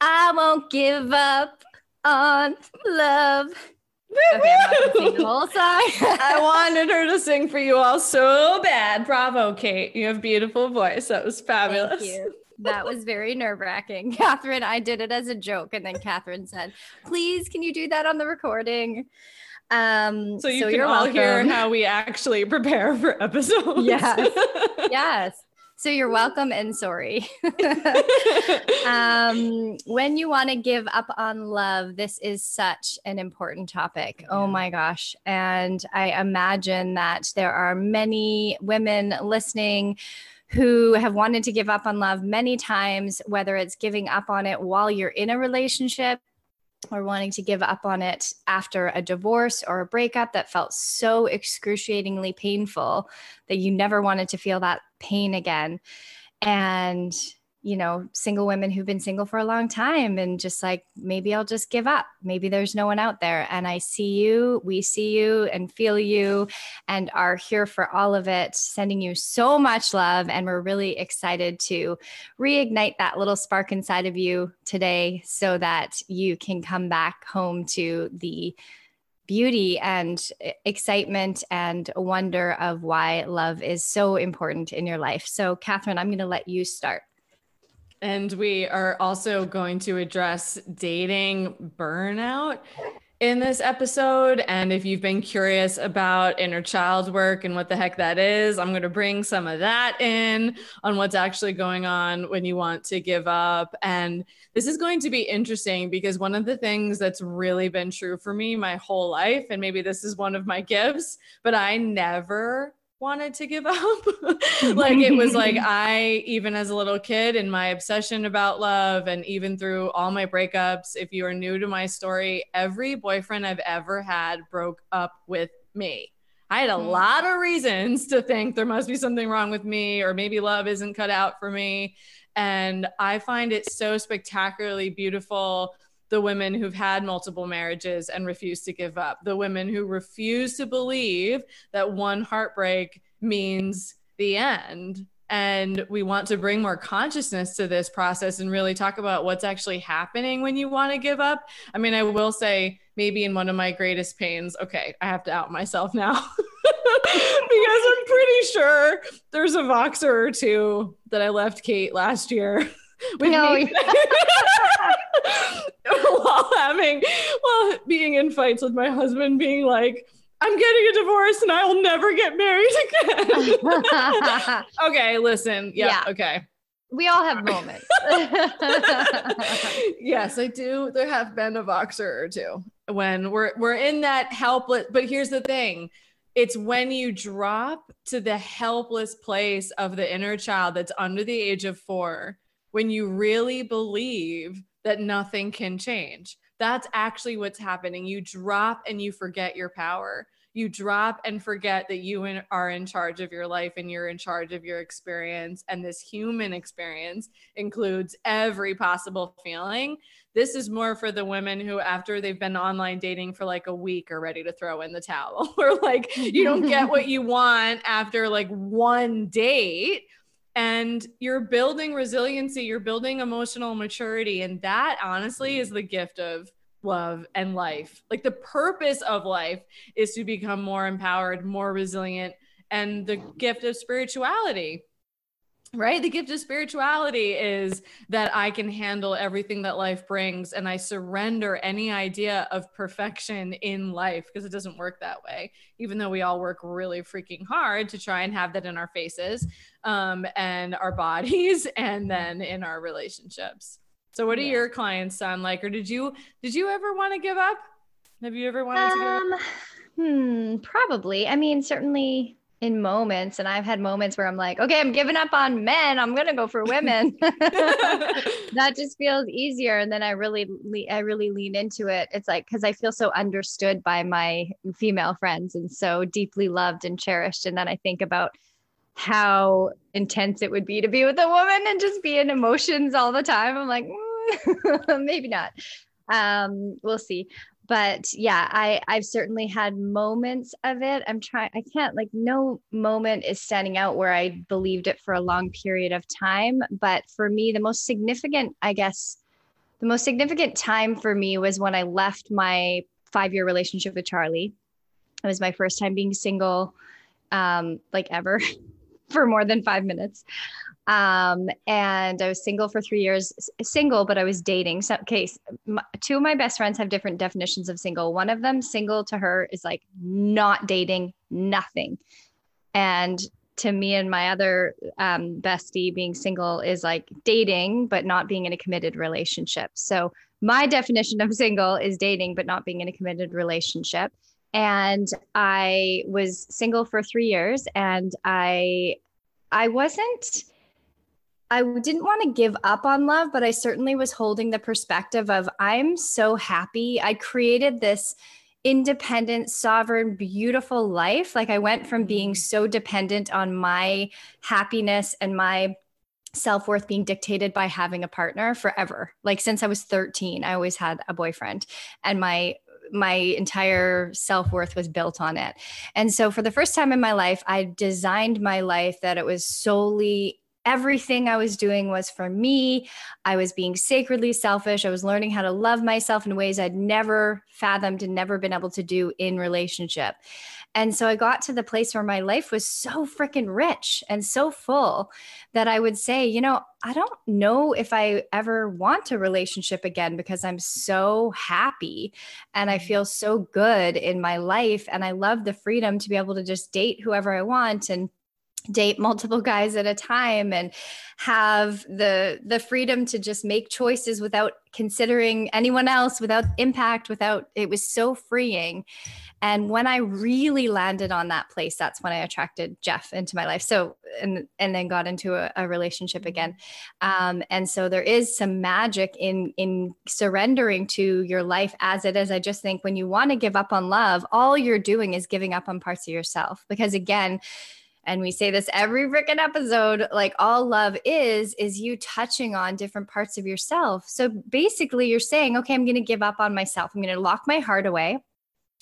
I won't give up on love. Okay, I'm gonna sing the whole song. I wanted her to sing for you all so bad. Bravo, Kate. You have a beautiful voice. That was fabulous. Thank you. That was very nerve wracking. Catherine, I did it as a joke. And then Catherine said, please, can you do that on the recording? Um, so you so can all welcome. hear how we actually prepare for episodes. Yes. yes. So you're welcome and sorry. um, when you want to give up on love, this is such an important topic. Oh yeah. Oh my gosh. And I imagine that there are many women listening who have wanted to give up on love many times, whether it's giving up on it while you're in a relationship or wanting to give up on it after a divorce or a breakup that felt so excruciatingly painful that you never wanted to feel that pain again. And you know, single women who've been single for a long time and just like, maybe I'll just give up. Maybe there's no one out there. And I see you, we see you and feel you and are here for all of it, sending you so much love. And we're really excited to reignite that little spark inside of you today so that you can come back home to the beauty and excitement and wonder of why love is so important in your life. So, Catherine, I'm going to let you start. And we are also going to address dating burnout in this episode. And if you've been curious about inner child work and what the heck that is, I'm going to bring some of that in on what's actually going on when you want to give up. And this is going to be interesting because one of the things that's really been true for me my whole life, and maybe this is one of my gifts, but I never wanted to give up. like it was like I, even as a little kid, in my obsession about love, and even through all my breakups, if you are new to my story, every boyfriend I've ever had broke up with me. I had a mm. lot of reasons to think there must be something wrong with me, or maybe love isn't cut out for me. And I find it so spectacularly beautiful the women who've had multiple marriages and refuse to give up, the women who refuse to believe that one heartbreak means the end. And we want to bring more consciousness to this process and really talk about what's actually happening when you want to give up. I mean, I will say, maybe in one of my greatest pains, okay, I have to out myself now because I'm pretty sure there's a Voxer or two that I left Kate last year. with no, me while having while being in fights with my husband being like I'm getting a divorce and I'll never get married again. okay, listen. Yeah, yeah, okay. We all have moments. yes, I do. There have been a Voxer or two when we're we're in that helpless. But here's the thing: it's when you drop to the helpless place of the inner child that's under the age of four when you really believe that nothing can change. That's actually what's happening. You drop and you forget your power. You drop and forget that you are in charge of your life and you're in charge of your experience. And this human experience includes every possible feeling. This is more for the women who, after they've been online dating for like a week, are ready to throw in the towel, or like you don't get what you want after like one date and you're building resiliency, you're building emotional maturity. And that honestly is the gift of love and life. Like the purpose of life is to become more empowered, more resilient, and the gift of spirituality. Right? The gift of spirituality is that I can handle everything that life brings and I surrender any idea of perfection in life because it doesn't work that way, even though we all work really freaking hard to try and have that in our faces um, and our bodies and then in our relationships. So what do yeah. your clients sound like? Or did you did you ever want to give up? Have you ever wanted um, to give up? Um, hmm, probably. I mean, certainly in moments and I've had moments where I'm like, okay, I'm giving up on men. I'm going to go for women. that just feels easier and then I really I really lean into it. It's like cuz I feel so understood by my female friends and so deeply loved and cherished and then I think about how intense it would be to be with a woman and just be in emotions all the time. I'm like, mm, maybe not. Um, we'll see but yeah i i've certainly had moments of it. I'm trying i can't like no moment is standing out where i believed it for a long period of time but for me the most significant i guess the most significant time for me was when i left my five year relationship with charlie. It was my first time being single um like ever for more than five minutes um, and I was single for three years, single, but I was dating. So, okay, two of my best friends have different definitions of single. One of them, single to her, is like not dating, nothing. And to me and my other um, bestie, being single is like dating, but not being in a committed relationship. So, my definition of single is dating, but not being in a committed relationship. And I was single for three years, and I, I wasn't I didn't want to give up on love, but I certainly was holding the perspective of I'm so happy. I created this independent, sovereign, beautiful life. Like I went from being mm-hmm. so dependent on my happiness and my self worth being dictated by having a partner forever. Like since I was 13, I always had a boyfriend, and my my entire self worth was built on it. And so, for the first time in my life, I designed my life that it was solely everything I was doing was for me. I was being sacredly selfish. I was learning how to love myself in ways I'd never fathomed and never been able to do in relationship. And so I got to the place where my life was so freaking rich and so full that I would say, you know, I don't know if I ever want a relationship again because I'm so happy and I mm-hmm. feel so good in my life. And I love the freedom to be able to just date whoever I want and date multiple guys at a time and have the the freedom to just make choices without considering anyone else without impact without it was so freeing. And when i really landed on that place that's when i attracted jeff into my life. So and and then got into a, a relationship again. Um, and so there is some magic in in surrendering to your life as it is. I just think when you want to give up on love all you're doing is giving up on parts of yourself. Because again and we say this every freaking episode like all love is is you touching on different parts of yourself. So basically you're saying okay i'm going to give up on myself. I'm going to lock my heart away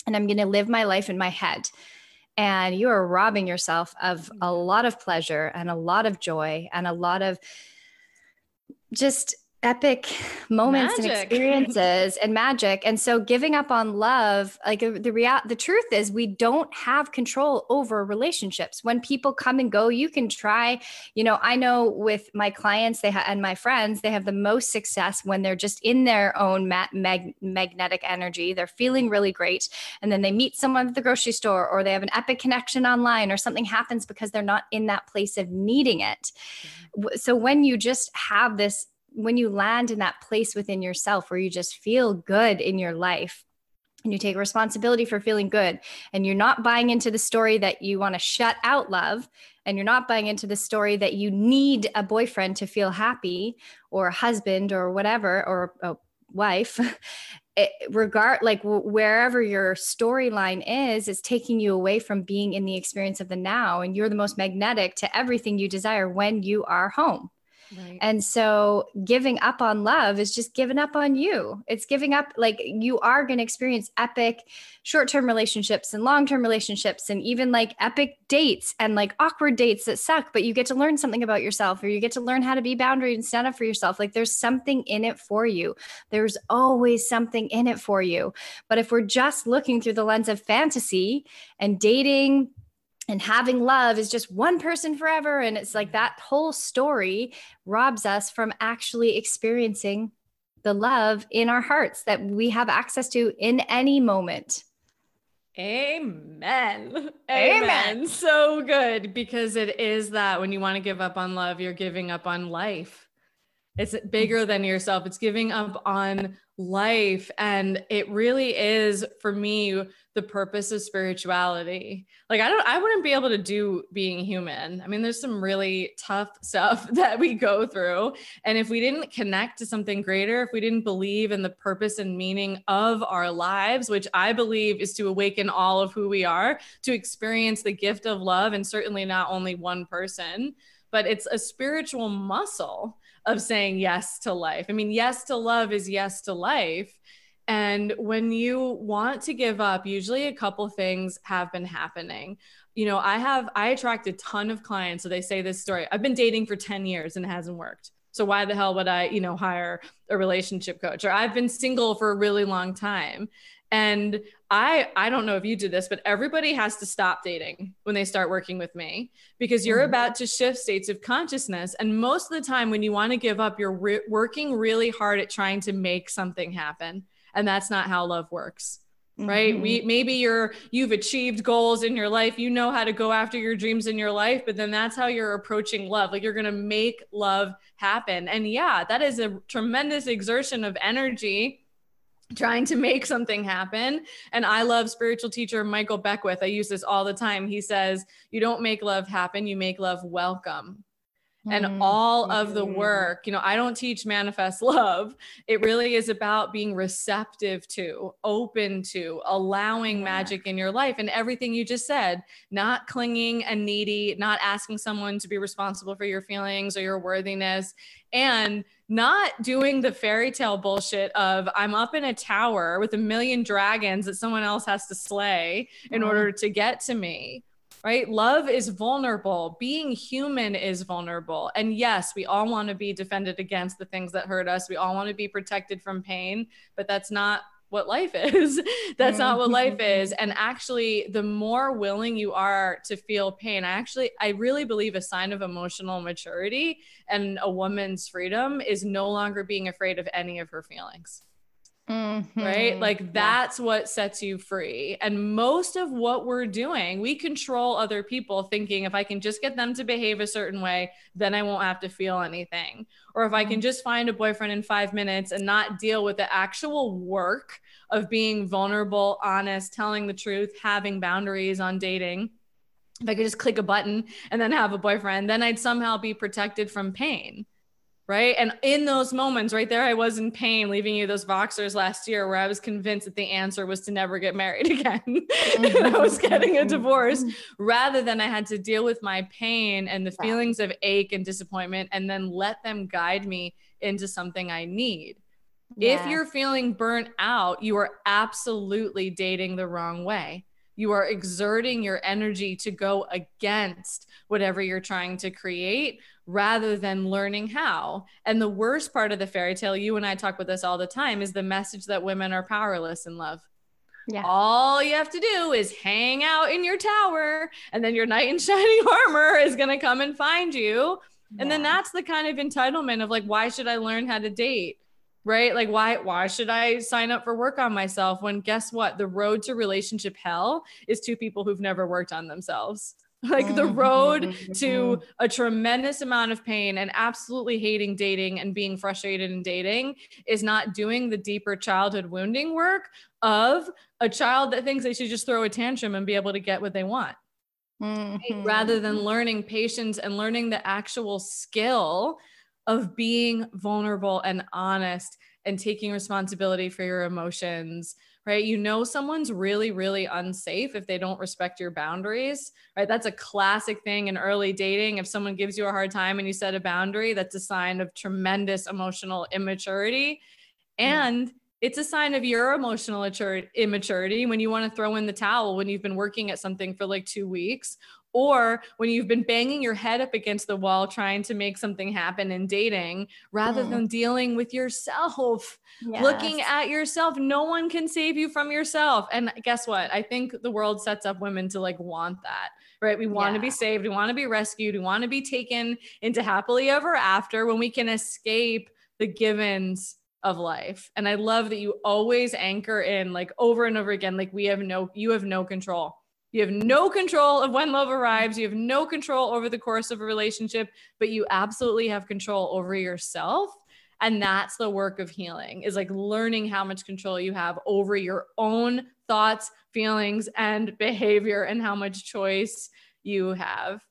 and i'm going to live my life in my head. And you are robbing yourself of a mm-hmm. lot of pleasure and a lot of joy and a lot of just epic moments magic. and experiences and magic. And so giving up on love like uh, the real the truth is we don't have control over relationships. When people come and go you can try you know i know with my clients they ha- and my friends they have the most success when they're just in their own ma- mag- magnetic energy. They're feeling really great. And then they meet someone at the grocery store or they have an epic connection online or something happens because they're not in that place of needing it. Mm-hmm. so when you just have this when you land in that place within yourself where you just feel good in your life and you take responsibility for feeling good and you're not buying into the story that you want to shut out love and you're not buying into the story that you need a boyfriend to feel happy or a husband or whatever or a wife it, regard like wherever your storyline is is taking you away from being in the experience of the now and you're the most magnetic to everything you desire when you are home Right. And so giving up on love is just giving up on you. It's giving up, like, you are going to experience epic short term relationships and long term relationships, and even like epic dates and like awkward dates that suck, but you get to learn something about yourself or you get to learn how to be boundary and stand up for yourself. Like, there's something in it for you. There's always something in it for you. But if we're just looking through the lens of fantasy and dating, and having love is just one person forever and it's like that whole story robs us from actually experiencing the love in our hearts that we have access to in any moment Amen. Amen. Amen. So good because it is that when you want to give up on love, you're giving up on life. It's bigger than yourself. It's giving up on life. And it really is for me the purpose of spirituality. Like I don't I wouldn't be able to do being human. I mean there's some really tough stuff that we go through and if we didn't connect to something greater, if we didn't believe in the purpose and meaning of our lives, which I believe is to awaken all of who we are, to experience the gift of love and certainly not only one person, but it's a spiritual muscle of saying yes to life. I mean, yes to love is yes to life. And when you want to give up, usually a couple things have been happening. You know, I have, I attract a ton of clients. So they say this story I've been dating for 10 years and it hasn't worked. So why the hell would I, you know, hire a relationship coach? Or I've been single for a really long time. And I I don't know if you did this, but everybody has to stop dating when they start working with me because you're mm-hmm. about to shift states of consciousness and most of the time when you want to give up you're re- working really hard at trying to make something happen and that's not how love works. Right? Mm-hmm. We maybe you're you've achieved goals in your life, you know how to go after your dreams in your life, but then that's how you're approaching love. Like you're going to make love happen. And yeah, that is a tremendous exertion of energy trying to make something happen. And I love spiritual teacher Michael Beckwith. I use this all the time. He says, You don't make love happen, you make love welcome. And mm-hmm. all of the work, you know, I don't teach manifest love. It really is about being receptive to, open to, allowing yeah. magic in your life and everything you just said, not clinging and needy, not asking someone to be responsible for your feelings or your worthiness. And not doing the fairy tale bullshit of I'm up in a tower with a million dragons that someone else has to slay in mm. order to get to me. Right? Love is vulnerable. Being human is vulnerable. And yes, we all want to be defended against the things that hurt us. We all want to be protected from pain, but that's not what life is. That's not what life mm-hmm. is. And actually, the more willing you are to feel pain, I actually, I really believe a sign of emotional maturity and a woman's freedom is no longer being afraid of any of her feelings. Mm-hmm. Right? Like that's yeah. what sets you free. And most of what we're doing, we control other people thinking if I can just get them to behave a certain way, then I won't have to feel anything. Or if I can mm-hmm. just find a boyfriend in five minutes and not deal with the actual work of being vulnerable, honest, telling the truth, having boundaries on dating. If I could just click a button and then have a boyfriend, then I'd somehow be protected from pain right? And in those moments, right there, I was in pain leaving you those Voxers last year where I was convinced that the answer was to never get married again. and I was getting a divorce mm-hmm. rather than I had to deal with my pain and the feelings of ache and disappointment and then let them guide me into something I need. Yeah. If you're feeling burnt out, you are absolutely dating the wrong way. You are exerting your energy to go against whatever you're trying to create rather than learning how. And the worst part of the fairy tale, you and I talk with this all the time, is the message that women are powerless in love. Yeah. All you have to do is hang out in your tower, and then your knight in shining armor is going to come and find you. Yeah. And then that's the kind of entitlement of like, why should I learn how to date? Right? Like, why why should I sign up for work on myself when guess what? The road to relationship hell is two people who've never worked on themselves. like the road to mm-hmm. a tremendous amount of pain and absolutely hating dating and being frustrated in dating is not doing the deeper childhood wounding work of a child that thinks they should just throw a tantrum and be able to get what they want. Mm-hmm. Rather than learning patience and learning the actual skill of being vulnerable and honest and taking responsibility for your emotions right? You know, someone's really, really unsafe if they don't respect your boundaries, right? That's a classic thing in early dating. If someone gives you a hard time and you set a boundary, that's a sign of tremendous emotional immaturity. And it's a sign of your emotional immaturity when you want to throw in the towel when you've been working at something for like two weeks or when you've been banging your head up against the wall trying to make something happen in dating rather mm. than dealing with yourself yes. looking at yourself no one can save you from yourself and guess what i think the world sets up women to like want that right? We want to be saved, we want to be rescued, we want to be taken into happily ever after when we can escape the givens of life. And I love that you always anchor in like over and over again like we have no you have no control. You have no control of when love arrives. You have no control over the course of a relationship, but you absolutely have control over yourself. And that's the work of healing is like learning how much control you have over your own thoughts, feelings, and behavior, and how much choice you have.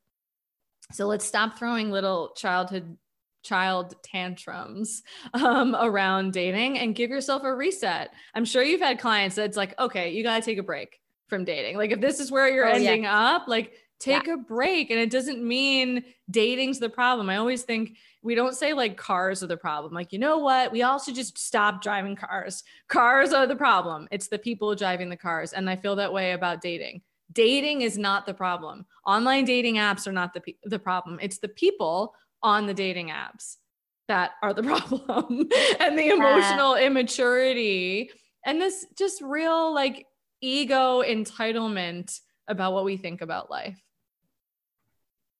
So let's stop throwing little childhood child tantrums um, around dating and give yourself a reset. I'm sure you've had clients that's like, okay, you got to take a break from dating. Like if this is where you're oh, ending yeah. up, like take yeah. a break. And it doesn't mean dating's the problem. I always think we don't say like cars are the problem. Like, you know what? We all should just stop driving cars. Cars are the problem. It's the people driving the cars. And I feel that way about dating. Dating is not the problem. Online dating apps are not the, the problem. It's the people on the dating apps that are the problem and the emotional yeah. immaturity and this just real like ego entitlement about what we think about life.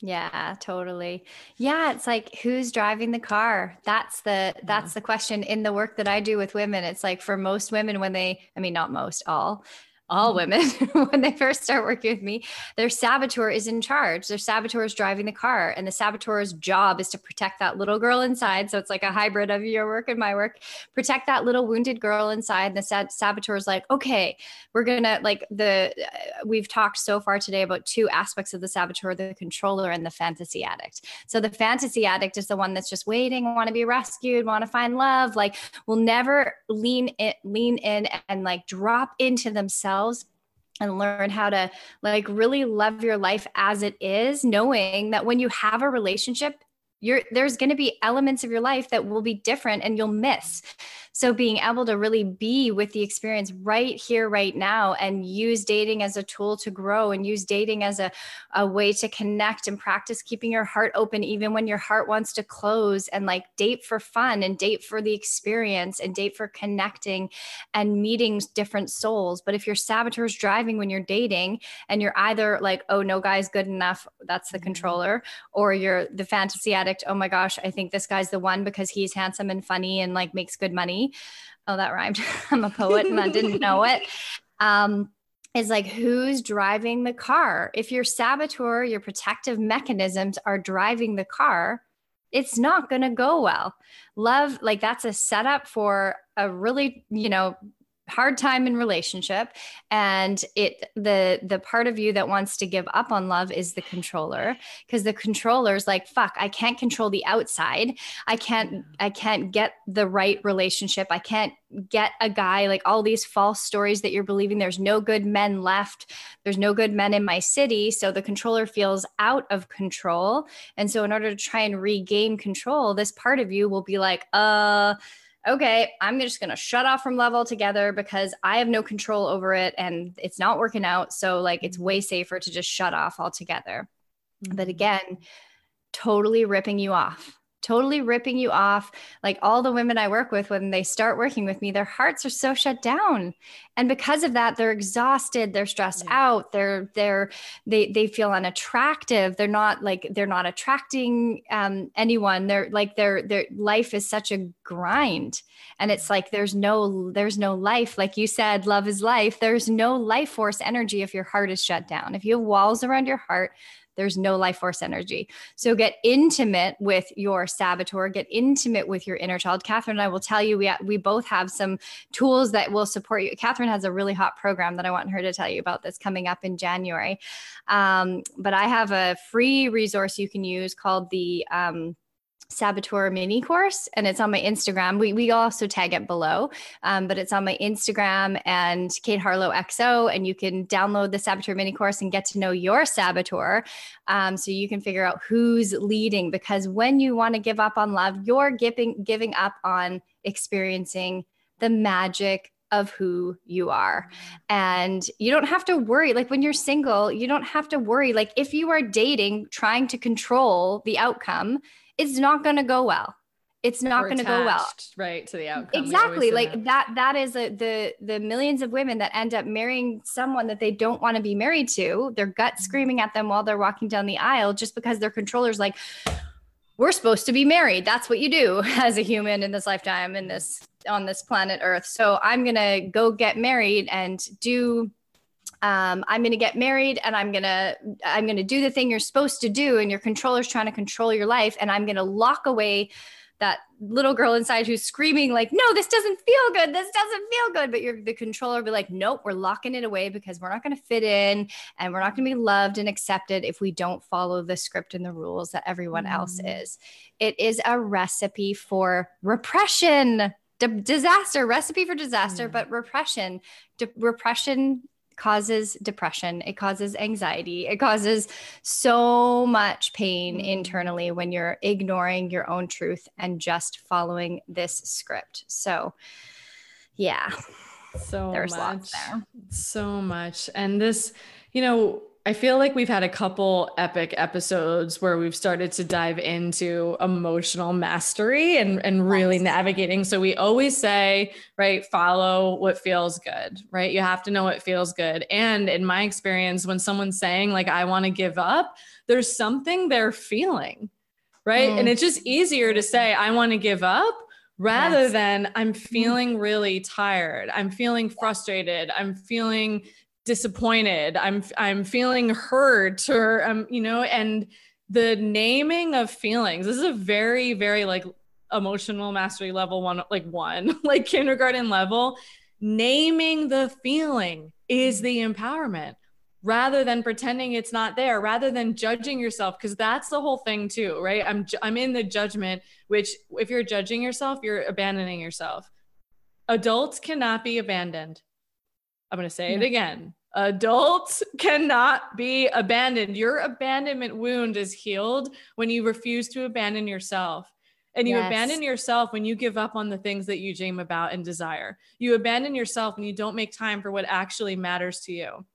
Yeah, totally. Yeah, it's like who's driving the car? That's the that's the question in the work that I do with women. It's like for most women when they I mean not most, all all women when they first start working with me their saboteur is in charge. Their saboteur is driving the car and the saboteur's job is to protect that little girl inside. So it's like a hybrid of your work and my work. Protect that little wounded girl inside. And the saboteur is like okay we're gonna like the uh, we've talked so far today about two aspects of the saboteur the controller and the fantasy addict. So the fantasy addict is the one that's just waiting want to be rescued want to find love like will never lean in lean in and like drop into themselves and learn how to like really love your life as it is knowing that when you have a relationship you're there's going to be elements of your life that will be different and you'll miss so being able to really be with the experience right here, right now, and use dating as a tool to grow and use dating as a, a way to connect and practice keeping your heart open, even when your heart wants to close, and like date for fun and date for the experience and date for connecting and meeting different souls. But if your saboteur is driving when you're dating and you're either like, oh, no guy's good enough, that's the mm-hmm. controller, or you're the fantasy addict, oh my gosh, I think this guy's the one because he's handsome and funny and like makes good money Oh, that rhymed. I'm a poet and I didn't know it. Um, is like who's driving the car? If your saboteur, your protective mechanisms are driving the car, it's not going to go well. Love, like that's a setup for a really, you know, hard time in relationship and it the the part of you that wants to give up on love is the controller because the controller is like fuck i can't control the outside. I can't i can't get the right relationship. I can't get a guy like all these false stories that you're believing. There's no good men left. There's no good men in my city. So the controller feels out of control. And so in order to try and regain control this part of you will be like uh okay, I'm just going to shut off from love altogether because I have no control over it and it's not working out. So, like, it's way safer to just shut off altogether. Mm-hmm. But again, totally ripping you off totally ripping you off. Like all the women I work with, when they start working with me, their hearts are so shut down. And because of that, they're exhausted, they're stressed yeah. out, they're they're they they feel unattractive. They're not like they're not attracting um, anyone. They're like their their life is such a grind. And it's like there's no there's no life. Like you said, love is life. There's no life force energy if your heart is shut down. If you have walls around your heart, there's no life force energy. So get intimate with your saboteur, get intimate with your inner child. Catherine and I will tell you, we, we both have some tools that will support you. Catherine has a really hot program that I want her to tell you about that's coming up in January. Um, but I have a free resource you can use called the, um, saboteur mini course and it's on my instagram we, we also tag it below um, but it's on my instagram and kate harlow xo and you can download the saboteur mini course and get to know your saboteur um, so you can figure out who's leading because when you want to give up on love you're giving giving up on experiencing the magic of who you are. And you don't have to worry. Like when you're single, you don't have to worry. Like if you are dating, trying to control the outcome, it's not going to go well. it's not going to go well right to the outcome exactly like that. that that is a, the the millions of women that end up marrying someone that they don't want to be married to their gut mm-hmm. screaming at them while they're walking down the aisle just because their controller's like we're supposed to be married that's what you do as a human in this lifetime in this on this planet earth so i'm going to go get married and do um, i'm going to get married and i'm going to i'm going to do the thing you're supposed to do and your controller's trying to control your life and i'm going to lock away that little girl inside who's screaming like no this doesn't feel good. This doesn't feel good. But you're the controller will be like nope we're locking it away because we're not going to fit in and we're not going to be loved and accepted if we don't follow the script and the rules that everyone mm. else is. It is a recipe for repression. D- disaster recipe for disaster mm. but repression. D- repression causes depression, it causes anxiety, it causes so much pain mm. internally when you're ignoring your own truth and just following this script. So, yeah. So there's much, lots there. So much. And this, you know, I feel like we've had a couple epic episodes where we've started to dive into emotional mastery and, and really navigating. So we always say, right, follow what feels good, right? You have to know what feels good. And in my experience, when someone's saying, like, I want to give up, there's something they're feeling, right? Mm. And it's just easier to say, I want to give up rather yes. than I'm feeling really tired. I'm feeling frustrated. I'm feeling disappointed. I'm i'm feeling hurt or um you know and the naming of feelings this is a very very like emotional mastery level one like one like kindergarten level. Naming the feeling is the empowerment rather than pretending it's not there rather than judging yourself because that's the whole thing too right? I'm i'm in the judgment which if you're judging yourself you're abandoning yourself. Adults cannot be abandoned I'm going to say it again. Adults cannot be abandoned. Your abandonment wound is healed when you refuse to abandon yourself. And you yes. abandon yourself when you give up on the things that you dream about and desire. You abandon yourself when you don't make time for what actually matters to you.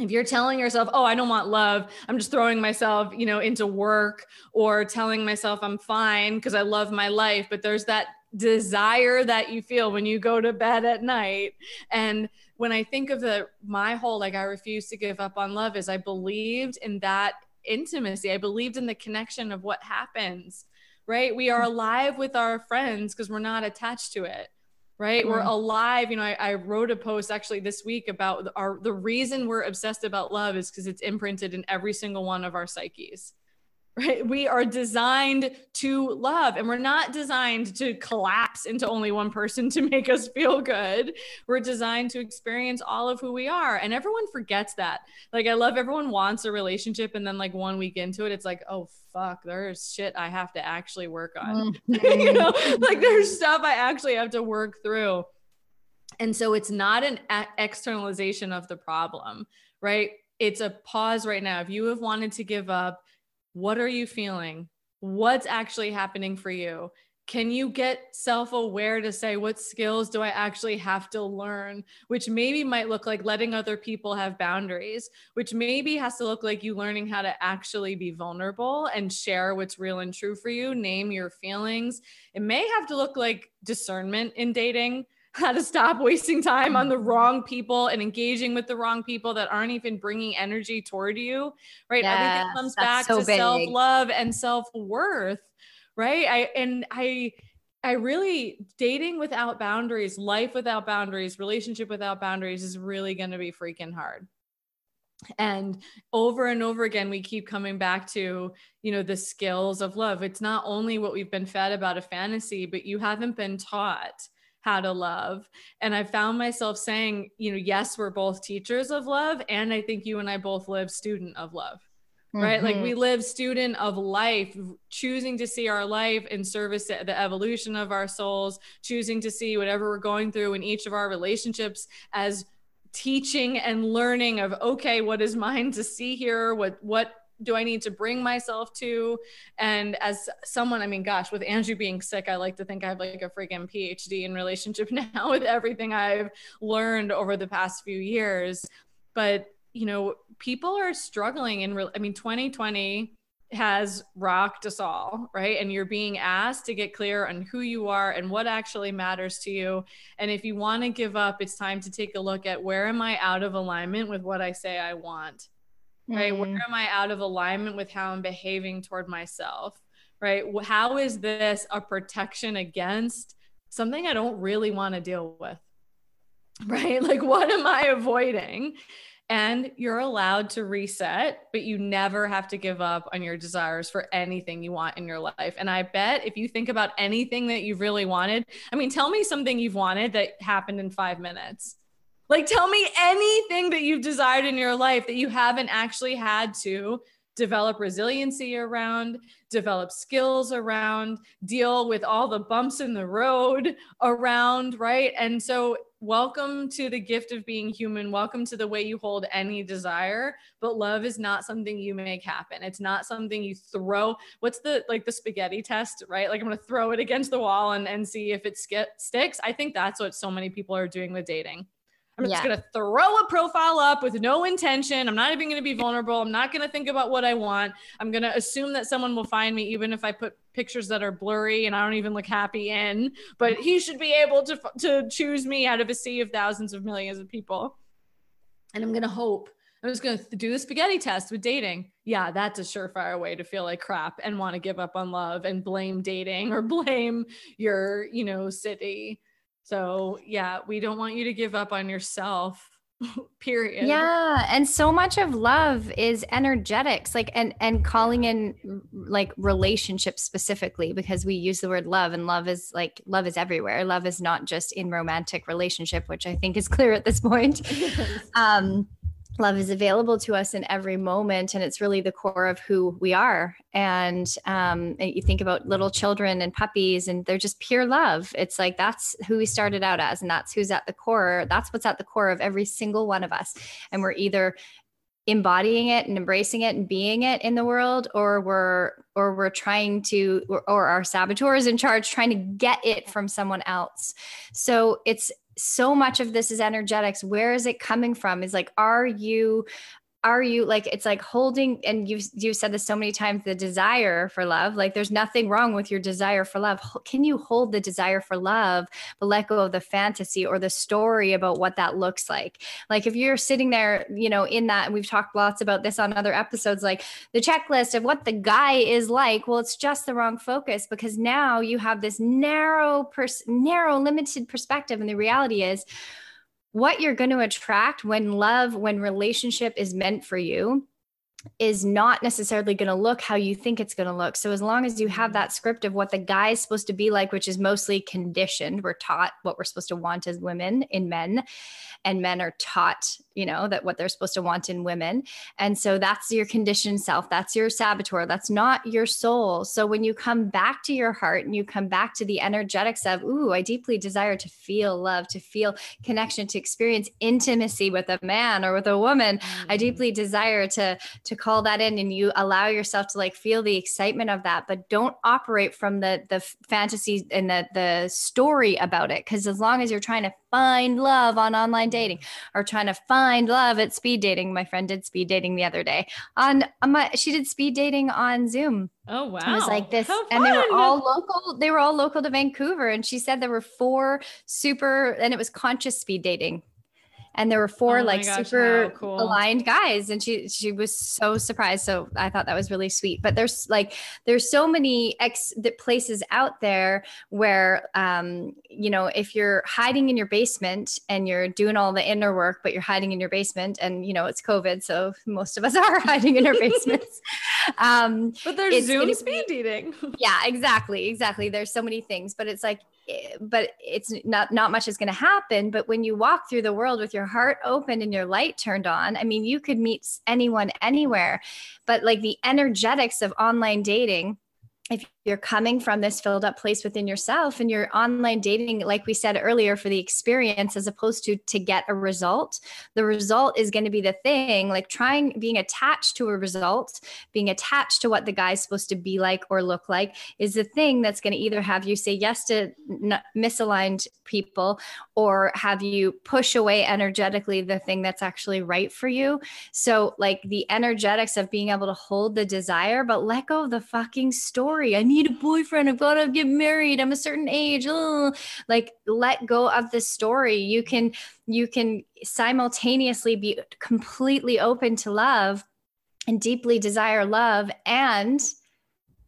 If you're telling yourself, "Oh, I don't want love. I'm just throwing myself, you know, into work or telling myself I'm fine because I love my life," but there's that desire that you feel when you go to bed at night and when I think of the my whole like I refuse to give up on love is I believed in that intimacy. I believed in the connection of what happens, right? We are alive with our friends because we're not attached to it. Right. Mm-hmm. We're alive. You know, I, I, wrote a post actually this week about our the reason we're obsessed about love is because it's imprinted in every single one of our psyches right? We are designed to love and we're not designed to collapse into only one person to make us feel good. We're designed to experience all of who we are. And everyone forgets that. Like, I love everyone wants a relationship. And then, like, one week into it, it's like, oh, fuck, there's shit I have to actually work on. Mm-hmm. you know, like, there's stuff I actually have to work through. And so it's not an externalization of the problem, right? It's a pause right now. If you have wanted to give up, what are you feeling? What's actually happening for you? Can you get self aware to say, what skills do I actually have to learn? Which maybe might look like letting other people have boundaries, which maybe has to look like you learning how to actually be vulnerable and share what's real and true for you, name your feelings. It may have to look like discernment in dating how to stop wasting time on the wrong people and engaging with the wrong people that aren't even bringing energy toward you, right? Yes, Everything comes back so to self love and self worth, right? I and I. I really dating without boundaries, life without boundaries, relationship without boundaries is really going to be freaking hard. And over and over again, we keep coming back to, you know, the skills of love. It's not only what we've been fed about a fantasy, but you haven't been taught how to love. And I found myself saying, you know, yes, we're both teachers of love. And I think you and I both live student of love. Mm-hmm. Right. Like we mm-hmm. live student of life, choosing to see our life in service to the evolution of our souls, choosing to see whatever we're going through in each of our relationships as teaching and learning of okay what is mine to see here what what do I need to bring myself to? And as someone, I mean, gosh, with Andrew being sick, I like to think I have like a freaking PhD in relationship now with everything I've learned over the past few years. But, you know, people are struggling in, re- I mean, 2020 has rocked us all, right? And you're being asked to get clear on who you are and what actually matters to you. And if you want to give up, it's time to take a look at where am I out of alignment with what I say I want, right? Mm. Where am I out of alignment with how I'm behaving toward myself, right? How is this a protection against something I don't really want to deal with? Right? Like, what am I avoiding? and you're allowed to reset, but you never have to give up on your desires for anything you want in your life. And I bet if you think about anything that you've really wanted, I mean, tell me something you've wanted that happened in five minutes. Like, tell me anything that you've desired in your life that you haven't actually had to develop resiliency around, develop skills around, deal with all the bumps in the road around, right? And so welcome to the gift of being human. Welcome to the way you hold any desire. But love is not something you make happen. It's not something you throw. What's the like the spaghetti test, right? Like I'm going to throw it against the wall and, and see if it sk- sticks. I think that's what so many people are doing with dating. I'm yeah. just going to throw a profile up with no intention. I'm not even going to be vulnerable. I'm not going to think about what I want. I'm going to assume that someone will find me, even if I put pictures that are blurry and I don't even look happy in. But he should be able to to choose me out of a sea of thousands of millions of people. And I'm going to hope. I'm just going to do the spaghetti test with dating. Yeah, that's a surefire way to feel like crap and want to give up on love and blame dating or blame your, you know, city so, yeah, we don't want you to give up on yourself. period. Yeah and so much of love is energetics like and and calling in like relationships specifically because we use the word love and love is like love is everywhere. Love is not just in romantic relationship which i think is clear at this point. Um love is available to us in every moment and it's really the core of who we are. And um, you think about little children and puppies and they're just pure love. It's like that's who we started out as and that's who's at the core that's what's at the core of every single one of us. And we're either embodying it and embracing it and being it in the world or we're or we're trying to or, our saboteur is in charge trying to get it from someone else. So it's so much of this is energetics. Where is it coming from? Is like are you are you like it's like holding and you've you've said this so many times the desire for love like there's nothing wrong with your desire for love. Can you hold the desire for love but let go of the fantasy or the story about what that looks like? Like if you're sitting there you know in that and we've talked lots about this on other episodes like the checklist of what the guy is like well it's just the wrong focus because now you have this narrow pers- narrow limited perspective and the reality is what you're going to attract when love, when relationship is meant for you is not necessarily going to look how you think it's going to look. So as long as you have that script of what the guy is supposed to be like, which is mostly conditioned, we're taught what we're supposed to want as women in men, and men are taught you know that what they're supposed to want in women and so that's your conditioned self that's your saboteur that's not your soul so when you come back to your heart and you come back to the energetics of ooh i deeply desire to feel love to feel connection to experience intimacy with a man or with a woman mm-hmm. i deeply desire to to call that in and you allow yourself to like feel the excitement of that but don't operate from the the fantasy and the the story about it because as long as you're trying to find love on online mm-hmm. dating or trying to find love at speed dating. My friend did speed dating the other day on, on my, she did speed dating on Zoom. Oh wow. It was like this and they were all local they were all local to Vancouver and she said there were four super and it was conscious speed dating and there were four oh like gosh, super cool. aligned guys and she she was so surprised so i thought that was really sweet. But there's like there's so many ex the places out there where um you know if you're hiding in your basement and you're doing all the inner work but you're hiding in your basement and you know it's covid so most of us are hiding in our basements. Um but there's zoom speed dating. Yeah exactly exactly. There's so many things but it's like Eh, but it's not not much is going to happen but when you walk through the world with your heart open and your light turned on i mean you could meet anyone anywhere but like the energetics of online dating if you're coming from this filled up place within yourself and you're online dating like we said earlier for the experience as opposed to to get a result the result is going to be the thing like trying being attached to a result being attached to what the guy's supposed to be like or look like is the thing that's going to either have you say yes to n- misaligned people or have you push away energetically the thing that's actually right for you. So like the energetics of being able to hold the desire but let go of the fucking story story. I need a boyfriend. I've got to get married. I'm a certain age. Oh, like let go of the story. You can you can simultaneously be completely open to love and deeply desire love and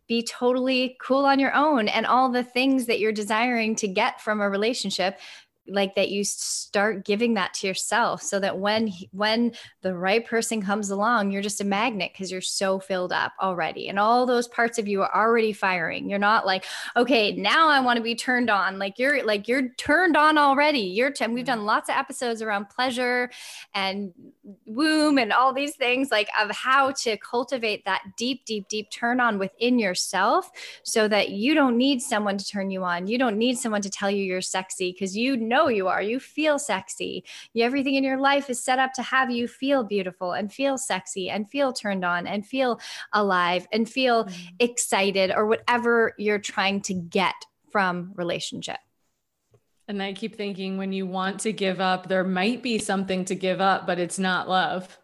be totally cool on your own and all the things that you're desiring to get from a relationship like that you start giving that to yourself so that when when the right person comes along you're just a magnet because you're so filled up already and all those parts of you are already firing. You're not like okay now i want to be turned on. Like you're like you're turned on already. You're t- we've mm-hmm. done lots of episodes around pleasure and womb and all these things like of how to cultivate that deep deep deep turn on within yourself so that you don't need someone to turn you on. You don't need someone to tell you you're sexy because you know know you are. You feel sexy. You, everything in your life is set up to have you feel beautiful and feel sexy and feel turned on and feel alive and feel mm-hmm. excited or whatever you're trying to get from relationship. And I keep thinking when you want to give up, there might be something to give up, but it's not love.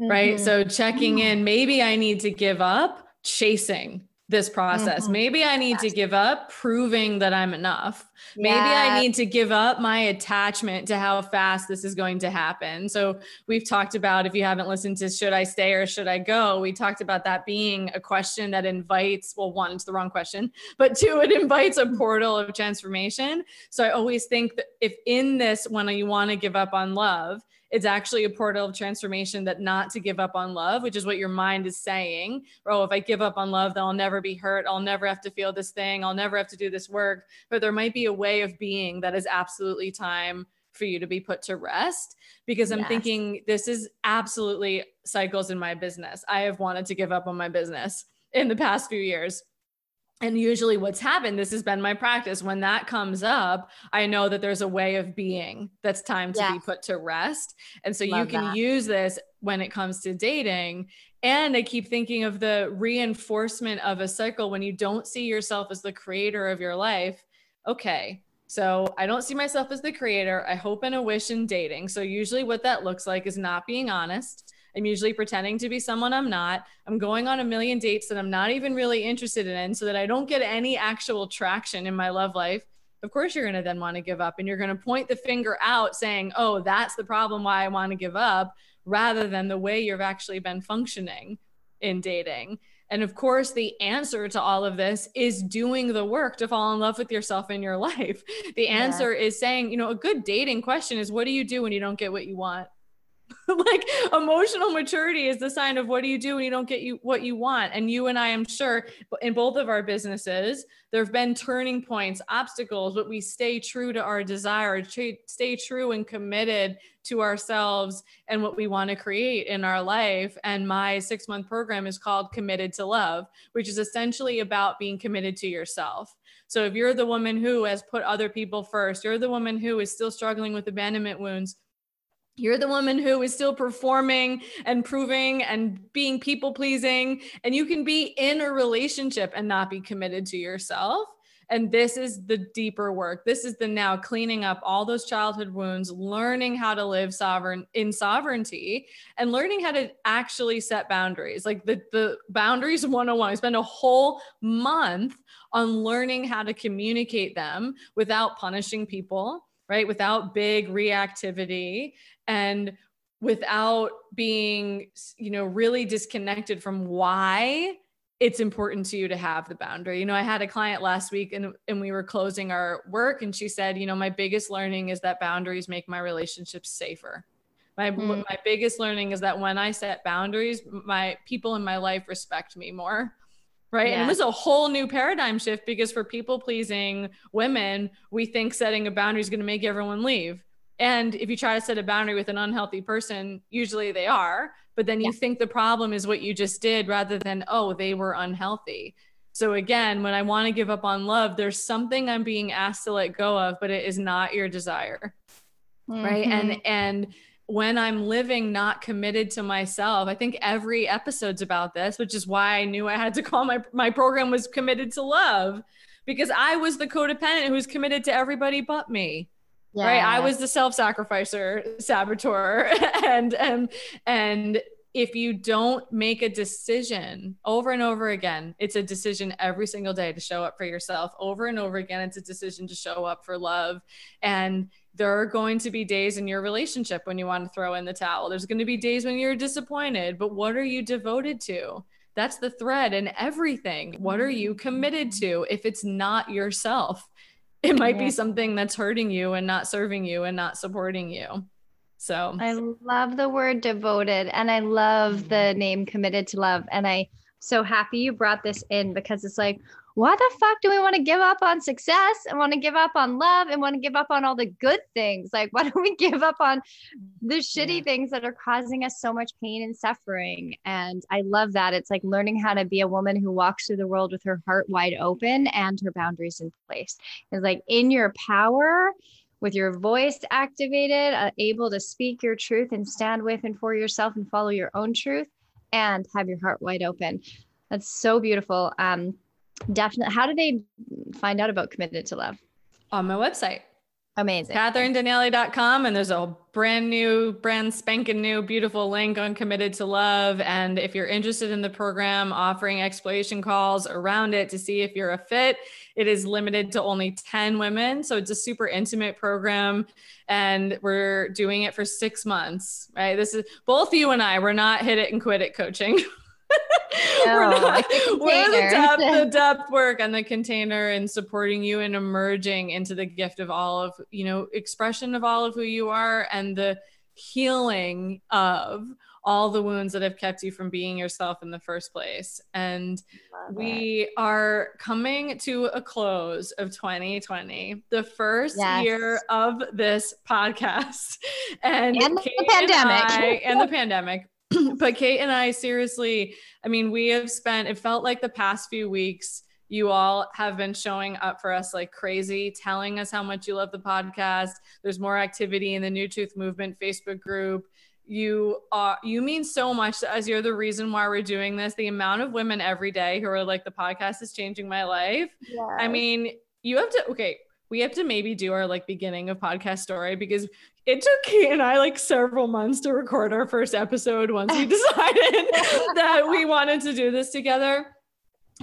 Mm-hmm. Right. So checking in, maybe I need to give up chasing this process. Mm-hmm. Maybe I need to give up proving that I'm enough. Maybe yeah. I need to give up my attachment to how fast this is going to happen. So, we've talked about if you haven't listened to Should I Stay or Should I Go? We talked about that being a question that invites, well, one, it's the wrong question, but two, it invites a portal of transformation. So, I always think that if in this, when you want to give up on love, it's actually a portal of transformation that not to give up on love, which is what your mind is saying. Oh, if I give up on love, then I'll never be hurt. I'll never have to feel this thing. I'll never have to do this work. But there might be a way of being that is absolutely time for you to be put to rest because I'm yes. thinking this is absolutely cycles in my business. I have wanted to give up on my business in the past few years and usually what's happened this has been my practice when that comes up i know that there's a way of being that's time to be put to rest and so Love you can that. use this when it comes to dating and i keep thinking of the reinforcement of a cycle when you don't see yourself as the creator of your life okay so I don't see myself as the creator. I hope and a wish in dating. So usually what that looks like is not being honest. I'm usually pretending to be someone I'm not. I'm going on a million dates that I'm not even really interested in so that I don't get any actual traction in my love life. Of course, you're going to then want to give up and you're going to point the finger out saying, oh, that's the problem why I want to give up, rather than the way you've actually been functioning in dating. And of course, the answer to all of this is doing the work to fall in love with yourself in your life. The answer yeah. is saying, you know, a good dating question is what do you do when you don't get what you want? like emotional maturity is the sign of what do you do when you don't get you what you want. And you and i am sure in both of our businesses there have been turning points obstacles but we stay true to our desire stay true and committed to ourselves and what we want to create in our life. And my six month program is called committed to love which is essentially about being committed to yourself. So if you're the woman who has put other people first you're the woman who is still struggling with abandonment wounds you're the woman who is still performing and proving and being people pleasing. And you can be in a relationship and not be committed to yourself. And this is the deeper work. This is the now cleaning up all those childhood wounds, learning how to live sovereign in sovereignty and learning how to actually set boundaries. Like the, the boundaries 101. I spend a whole month on learning how to communicate them without punishing people, right? Without big reactivity and without being you know really disconnected from why it's important to you to have the boundary. You know, I had a client last week and, and we were closing our work and she said, you know, my biggest learning is that boundaries make my relationships safer. My mm. my biggest learning is that when I set boundaries, my people in my life respect me more. Right. And it was a whole new paradigm shift because for people pleasing women, we think setting a boundary is going to make everyone leave. And if you try to set a boundary with an unhealthy person, usually they are, but then you yeah. think the problem is what you just did rather than, oh, they were unhealthy. So again, when I want to give up on love, there's something I'm being asked to let go of, but it is not your desire. Mm-hmm. Right. And and when I'm living not committed to myself, I think every episode's about this, which is why I knew I had to call my my program was committed to love because I was the codependent who's committed to everybody but me. Yeah. Right. I was the self-sacrificer, saboteur. and and and if you don't make a decision over and over again, it's a decision every single day to show up for yourself. Over and over again, it's a decision to show up for love. And there are going to be days in your relationship when you want to throw in the towel. There's going to be days when you're disappointed, but what are you devoted to? That's the thread in everything. What are you committed to if it's not yourself? It might be something that's hurting you and not serving you and not supporting you. So I love the word devoted and I love the mm-hmm. name committed to love. And I so happy you brought this in because it's like, why the fuck do we want to give up on success and want to give up on love and want to give up on all the good things? Like, why don't we give up on the shitty yeah. things that are causing us so much pain and suffering? And I love that. It's like learning how to be a woman who walks through the world with her heart wide open and her boundaries in place. It's like in your power with your voice activated, uh, able to speak your truth and stand with and for yourself and follow your own truth and have your heart wide open. That's so beautiful. Um, definitely. How do they find out about Committed to Love? On my website. Amazing. CatherineDanieli.com. And there's a brand new, brand spanking new, beautiful link on Committed to Love. And if you're interested in the program, offering exploration calls around it to see if you're a fit, it is limited to only 10 women. So it's a super intimate program. And we're doing it for six months, right? This is both you and I, we're not hit it and quit it coaching. we're, not, we're the depth, the depth work and the container and supporting you and emerging into the gift of all of you know expression of all of who you are and the healing of all the wounds that have kept you from being yourself in the first place. And we are coming to a close of 2020, the first yes. year of this podcast. And, and the pandemic. And, I, and the pandemic. but Kate and I seriously, I mean, we have spent, it felt like the past few weeks, you all have been showing up for us like crazy, telling us how much you love the podcast. There's more activity in the New Tooth Movement Facebook group. You are you mean so much as you're the reason why we're doing this. The amount of women every day who are like the podcast is changing my life. Yes. I mean, you have to okay, we have to maybe do our like beginning of podcast story because it took Kate and I like several months to record our first episode once we decided that we wanted to do this together.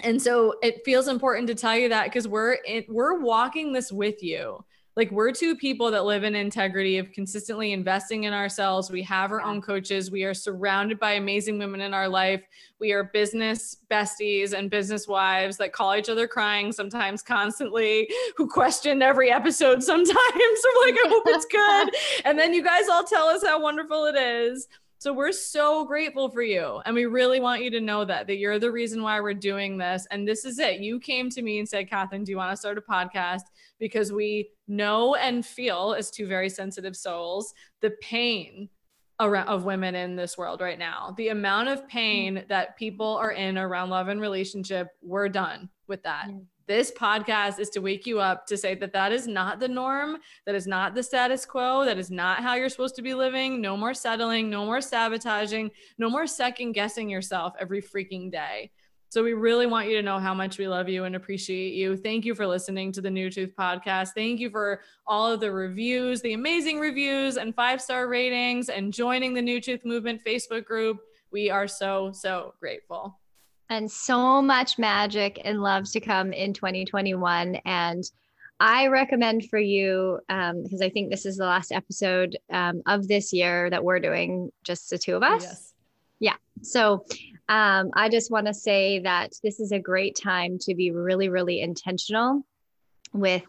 And so it feels important to tell you that because we're in, we're walking this with you. Like we're two people that live in integrity of consistently investing in ourselves. We have our own coaches. We are surrounded by amazing women in our life. We are business besties and business wives that call each other crying sometimes constantly, who question every episode sometimes. We're like, I hope it's good. and then you guys all tell us how wonderful it is. So we're so grateful for you. And we really want you to know that, that you're the reason why we're doing this. And this is it. You came to me and said, Catherine, do you want to start a podcast? Because we know and feel as two very sensitive souls the pain around of women in this world right now. The amount of pain mm-hmm. that people are in around love and relationship, we're done with that. Mm. This podcast is to wake you up to say that that is not the norm, that is not the status quo, that is not how you're supposed to be living. No more settling, no more sabotaging, no more second guessing yourself every freaking day. So we really want you to know how much we love you and appreciate you. Thank you for listening to the New Tooth podcast. Thank you for all of the reviews, the amazing reviews and five-star ratings and joining the New Tooth Movement Facebook group. We are so so grateful and so much magic and love to come in 2021. And I recommend for you, um, because I think this is the last episode um, of this year that we're doing, just the two of us. Yes. Yeah. So um, I just want to say that this is a great time to be really, really intentional with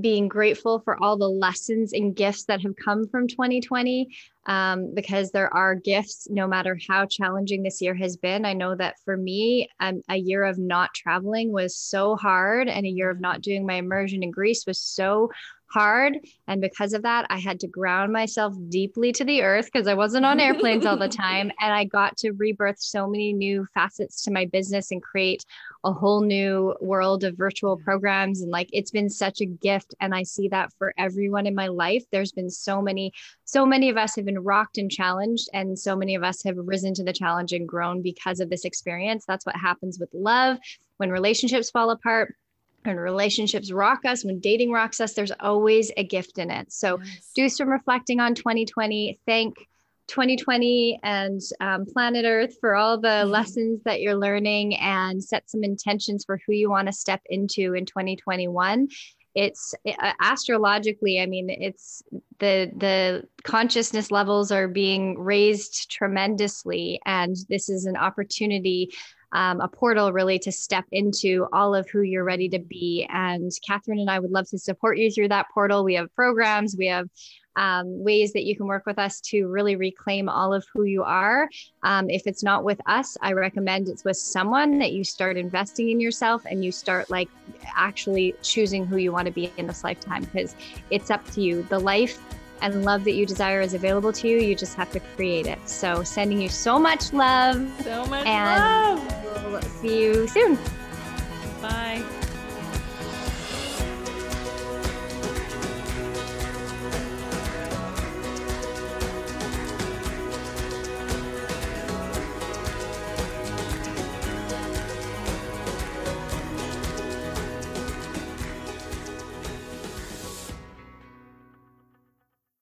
being grateful for all the lessons and gifts that have come from 2020 um, because there are gifts no matter how challenging this year has been. I know that for me um, a year of not traveling was so hard and a year of not doing my immersion in greece was so hard. And because of that, I had to ground myself deeply to the earth because I wasn't on airplanes all the time. And I got to rebirth so many new facets to my business and create a whole new world of virtual programs. And like it's been such a gift. And I see that for everyone in my life. There's been so many, so many of us have been rocked and challenged. And so many of us have risen to the challenge and grown because of this experience. That's what happens with love when relationships fall apart when relationships rock us, when dating rocks us, there's always a gift in it. So yes. do some reflecting on 2020. Thank 2020 and um, planet Earth for all the mm-hmm. lessons that you're learning and set some intentions for who you want to step into in 2021 it's uh, astrologically i mean it's the the consciousness levels are being raised tremendously and this is an opportunity um, a portal really to step into all of who you're ready to be. And Catherine and I would love to support you through that portal. We have programs, we have um, ways that you can work with us to really reclaim all of who you are. Um, if it's not with us, I recommend it's with someone that you start investing in yourself and you start like actually choosing who you want to be in this lifetime because it's up to you. The life and love that you desire is available to you. You just have to create it. So, sending you so much love. So much and love. We'll see you soon. Bye.